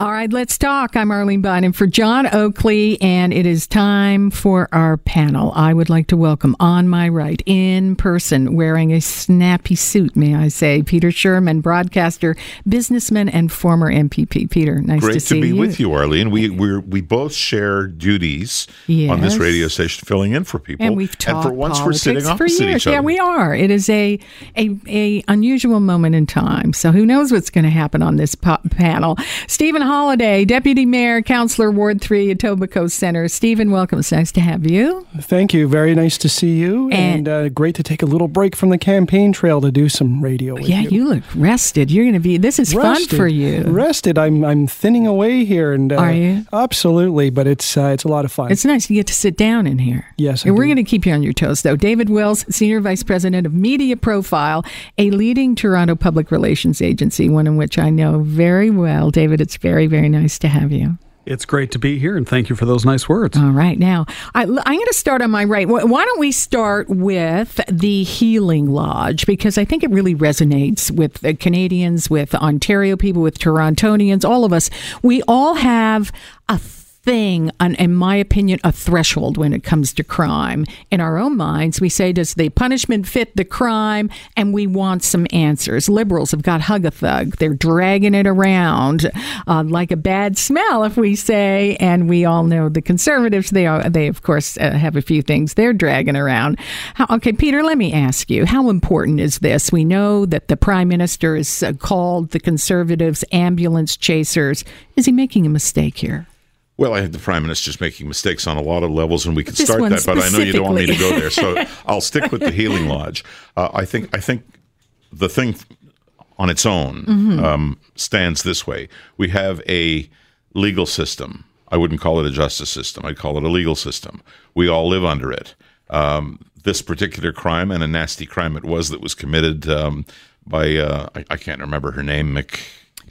All right, let's talk. I'm Arlene Bynon for John Oakley, and it is time for our panel. I would like to welcome on my right, in person, wearing a snappy suit, may I say, Peter Shurman, broadcaster, businessman, and former MPP. Peter, nice Great to see be you. with you, Arlene. We we we both share duties on this radio station, filling in for people. And we've talked for once, we're sitting for opposite years. each other. Yeah, we are. It is a a, a unusual moment in time. So who knows what's going to happen on this po- panel? Stephen Holyday, Deputy Mayor, Councilor Ward Three, Etobicoke Center. Stephen, welcome. It's nice to have you. Thank you. Very nice to see you, And- and, uh, great to take a little break from the campaign trail to do some radio. With Yeah, you. you look rested. You're going to be. This is Rested. fun for you. Rested. I'm I'm thinning away here, and uh, Are you? Absolutely, but it's uh, it's a lot of fun. It's nice to get to sit down in here. Yes, I and we're going to keep you on your toes, though. David Wills, Senior Vice President of Media Profile, a leading Toronto public relations agency, one in which I know very well. David, it's very, very very nice to have you. It's great to be here, and thank you for those nice words. All right, now I, I'm going to start on my right. Why don't we start with the Healing Lodge because I think it really resonates with the Canadians, with Ontario people, with Torontonians, all of us. We all have a thing, in my opinion, a threshold when it comes to crime. In our own minds, we say, does the punishment fit the crime? And we want some answers. Liberals have got hug a thug. They're dragging it around uh, like a bad smell, if we say. And we all know the conservatives, they are, they of course uh, have a few things they're dragging around. How, okay, Peter, let me ask you, how important is this? We know that the prime minister is uh, called the conservatives ambulance chasers. Is he making a mistake here? Well, I think the prime minister minister's making mistakes on a lot of levels, and we could start that. But I know you don't want me to go there, so I'll stick with the Healing Lodge. Uh, I think I think the thing on its own Mm-hmm. um, stands this way: we have a legal system. I wouldn't call it a justice system. I'd call it a legal system. We all live under it. Um, this particular crime, and a nasty crime it was, that was committed um, by uh, I, I can't remember her name. Mc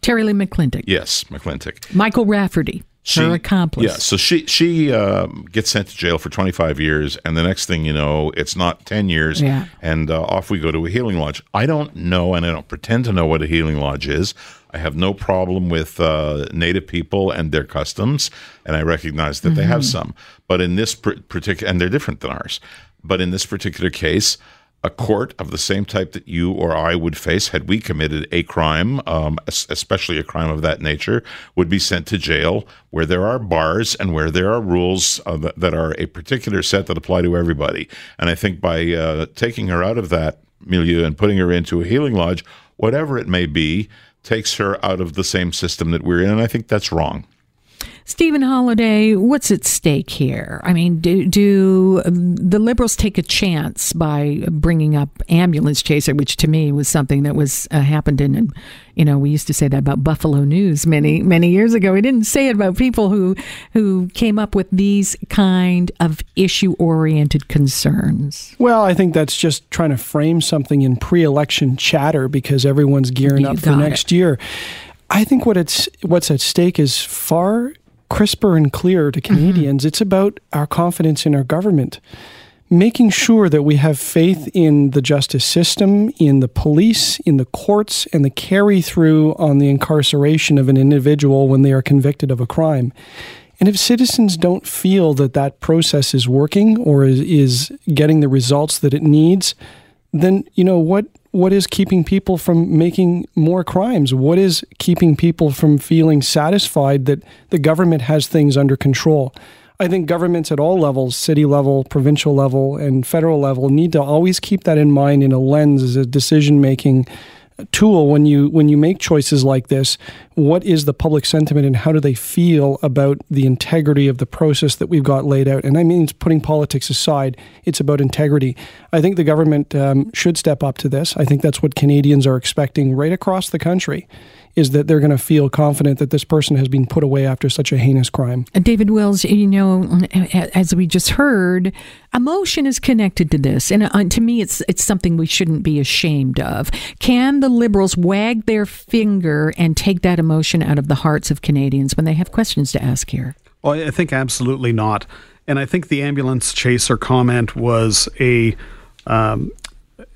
Terri-Lynne McClintic. yes, McClintic. Michael Rafferty, her accomplice. Yeah, so she she um, gets sent to jail for 25 years, and the next thing you know, it's not 10 years, Yeah. and uh, off we go to a healing lodge. I don't know, and I don't pretend to know what a healing lodge is. I have no problem with uh, Native people and their customs, and I recognize that they have some. But in this pr- particular, and they're different than ours. But in this particular case, a court of the same type that you or I would face had we committed a crime, um, especially a crime of that nature, would be sent to jail where there are bars and where there are rules uh, that, are a particular set that apply to everybody. And I think by uh, taking her out of that milieu and putting her into a healing lodge, whatever it may be, takes her out of the same system that we're in. And I think that's wrong. Stephen Holyday, what's at stake here? I mean, do, do um, the liberals take a chance by bringing up ambulance chaser, which to me was something that was uh, happened in, you know, we used to say that about Buffalo News many many years ago. We didn't say it about people who who came up with these kind of issue oriented concerns. well, I think that's just trying to frame something in pre-election chatter because everyone's gearing You up for next year. I think what it's what's at stake is far crisper and clearer to mm-hmm. Canadians. It's about our confidence in our government. Making sure that we have faith in the justice system, in the police, in the courts, and the carry through on the incarceration of an individual when they are convicted of a crime. And if citizens don't feel that that process is working or is, is getting the results that it needs, then you know what what is keeping people from making more crimes? What is keeping people from feeling satisfied that the government has things under control? I think governments at all levels, city level, provincial level, and federal level, need to always keep that in mind in a lens as a decision making tool when you when you make choices like this what is the public sentiment and how do they feel about the integrity of the process that we've got laid out? And i mean putting politics aside it's about integrity. I think the government um, should step up to this. I think that's what canadians are expecting right across the country is that they're going to feel confident that this person has been put away after such a heinous crime David Wills, you know, as we just heard, emotion is connected to this, and uh, to me, it's it's something we shouldn't be ashamed of. Can the Liberals wag their finger and take that emotion out of the hearts of Canadians when they have questions to ask here? Well, I think absolutely not. And I think the ambulance chaser comment was a um,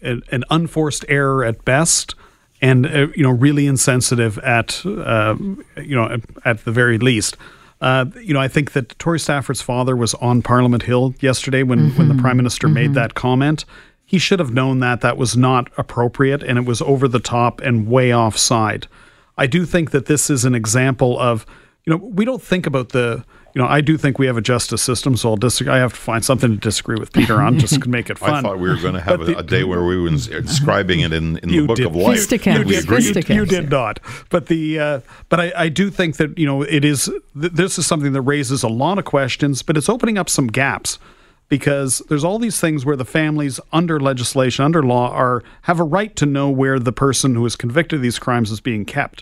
an, an unforced error at best, and uh, you know really insensitive at uh, you know at, at, the very least. Uh, you know, I think that Tori Stafford's father was on Parliament Hill yesterday when mm-hmm. when the Prime Minister mm-hmm. made that comment. He should have known that that was not appropriate and it was over the top and way offside. I do think that this is an example of you know we don't think about the you know, I do think we have a justice system, so I'll disagree. I have to find something to disagree with Peter on just to make it fun. I thought we were going to have a, the, a, day where we were describing it in, in the book did. of life. Fisticuffs. You, did, you, you did not, but the uh, but I, I, do think that you know it is. Th- this is something that raises a lot of questions, but it's opening up some gaps because there's all these things where the families under legislation, under law, are have a right to know where the person who is convicted of these crimes is being kept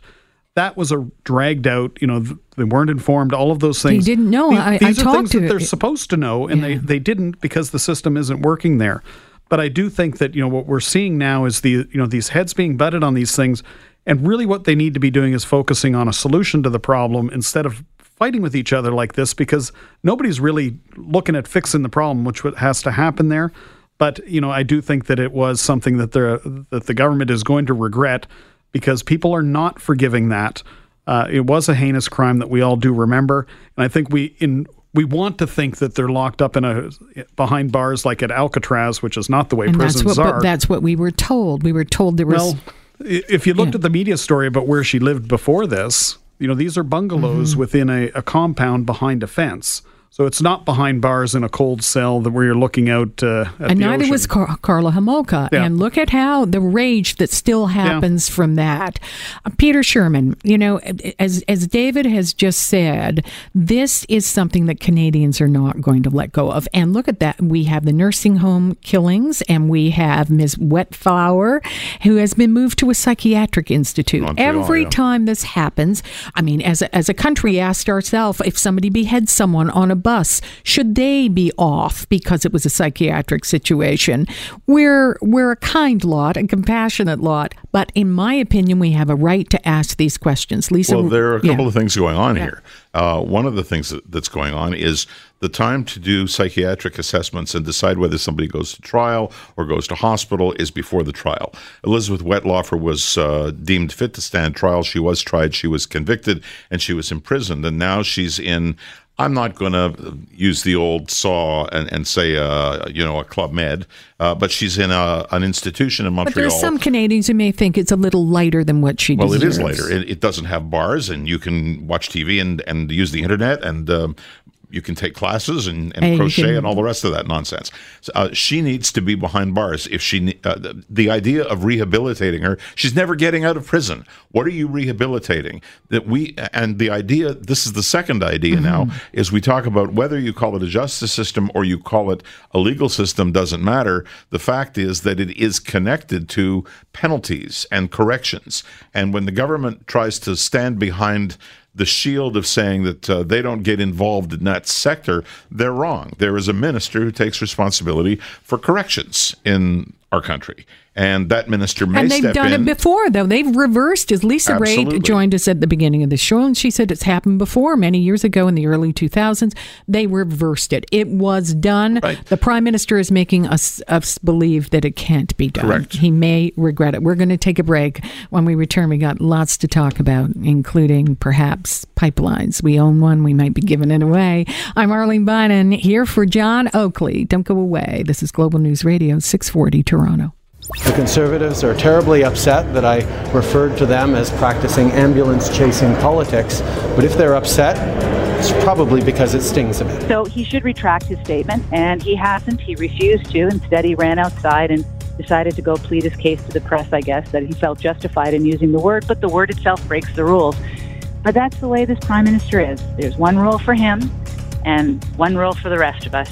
that was a dragged out. You know, they weren't informed. All of those things. They didn't know. These, I, these I are things that they're supposed to know, and yeah. they they didn't because the system isn't working there. But I do think that you know what we're seeing now is the you know these heads being butted on these things, and really what they need to be doing is focusing on a solution to the problem instead of fighting with each other like this because nobody's really looking at fixing the problem, which has to happen there. But you know, I do think that it was something that the that the government is going to regret because people are not forgiving that. Uh, it was a heinous crime that we all do remember, and I think we in we want to think that they're locked up in a behind bars like at Alcatraz, which is not the way and prisons that's what, are. that's what we were told. We were told there was. Well, if you looked yeah. at the media story about where she lived before this, you know these are bungalows mm-hmm. within a, a compound behind a fence. So it's not behind bars in a cold cell that where you're looking out uh, And neither ocean. was Car- Karla Homolka. Yeah. And look at how the rage that still happens yeah. from that. Uh, Peter Shurman, you know, as as David has just said, this is something that Canadians are not going to let go of. And look at that. We have the nursing home killings, and we have Ms. Wettlaufer, who has been moved to a psychiatric institute. Montreal, Every yeah. time this happens, I mean, as a, as a country, asked ourselves if somebody beheads someone on a bus should they be off because it was a psychiatric situation we're we're a kind lot a compassionate lot but in my opinion we have a right to ask these questions lisa well there are a couple yeah. of things going on yeah. here uh, one of the things that, that's going on is the time to do psychiatric assessments and decide whether somebody goes to trial or goes to hospital is before the trial. Elizabeth Wettlaufer was uh, deemed fit to stand trial. She was tried, she was convicted, and she was imprisoned. And now she's in I'm not going to use the old saw and, and say, uh, you know, a Club Med, uh, but she's in a, an institution in Montreal. But there's some Canadians who may think it's a little lighter than what she well, deserves. Well, it is lighter. It, it, doesn't have bars, and you can watch TV and, and use the internet and um, you can take classes and, and, and crochet can, and all the rest of that nonsense. So, uh, she needs to be behind bars. If she, uh, the, the, idea of rehabilitating her, she's never getting out of prison. What are you rehabilitating? That we and the idea. This is the second idea mm-hmm. now. Is we talk about whether you call it a justice system or you call it a legal system doesn't matter. The fact is that it is connected to penalties and corrections. And when the government tries to stand behind the shield of saying that uh, they don't get involved in that sector, they're wrong. There is a minister who takes responsibility for corrections in our country and that minister may and they've done in. it before though. They've reversed as lisa Absolutely. ray joined us at the beginning of the show and she said it's happened before many years ago in the early 2000s they reversed it. It was done. Right. the prime minister is making us, us believe that it can't be done. Correct. he may regret it. We're going to take a break. When we return we got lots to talk about including perhaps pipelines. We own one. We might be giving it away. I'm arlene bynon here for john oakley. Don't go away. This is global news radio 640 toronto the Conservatives are terribly upset that I referred to them as practicing ambulance chasing politics, but if they're upset, it's probably because it stings a bit. So he should retract his statement, and he hasn't. He refused to. Instead, he ran outside and decided to go plead his case to the press, I guess, that he felt justified in using the word, but the word itself breaks the rules. But that's the way this prime minister is. There's one rule for him and one rule for the rest of us.